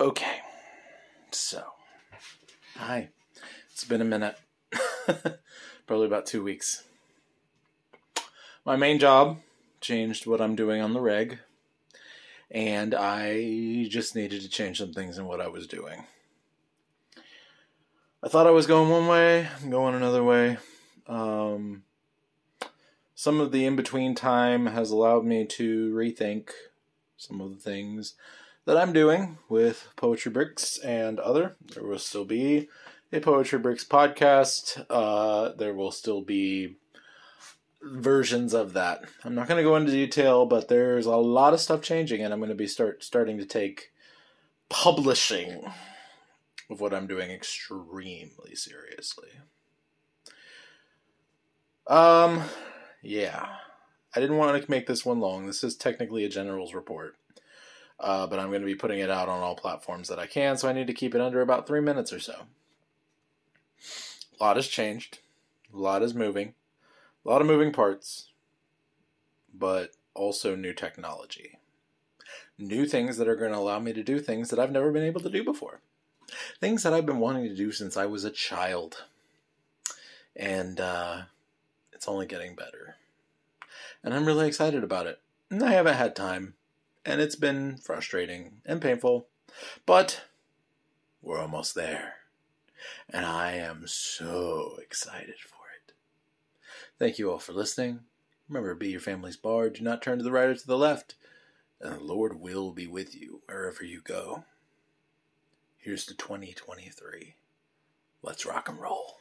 Okay. So, hi. It's been a minute. Probably about two weeks. My main job changed what I'm doing on the reg, and I just needed to change some things in what I was doing. I thought I was going one way, I'm going another way. Um, some of the in between time has allowed me to rethink some of the things that I'm doing with Poetry Bricks and other. There will still be a Poetry Bricks podcast. Uh, there will still be versions of that. I'm not going to go into detail, but there's a lot of stuff changing, and I'm going to be start starting to take publishing of what I'm doing extremely seriously. Um, yeah, I didn't want to make this one long. This is technically a general's report. Uh, but I'm going to be putting it out on all platforms that I can, so I need to keep it under about three minutes or so. A lot has changed, a lot is moving, a lot of moving parts, but also new technology. New things that are going to allow me to do things that I've never been able to do before. Things that I've been wanting to do since I was a child. And uh, it's only getting better. And I'm really excited about it. And I haven't had time and it's been frustrating and painful, but we're almost there. And I am so excited for it. Thank you all for listening. Remember, be your family's bar. Do not turn to the right or to the left. And the Lord will be with you wherever you go. Here's to 2023. Let's rock and roll.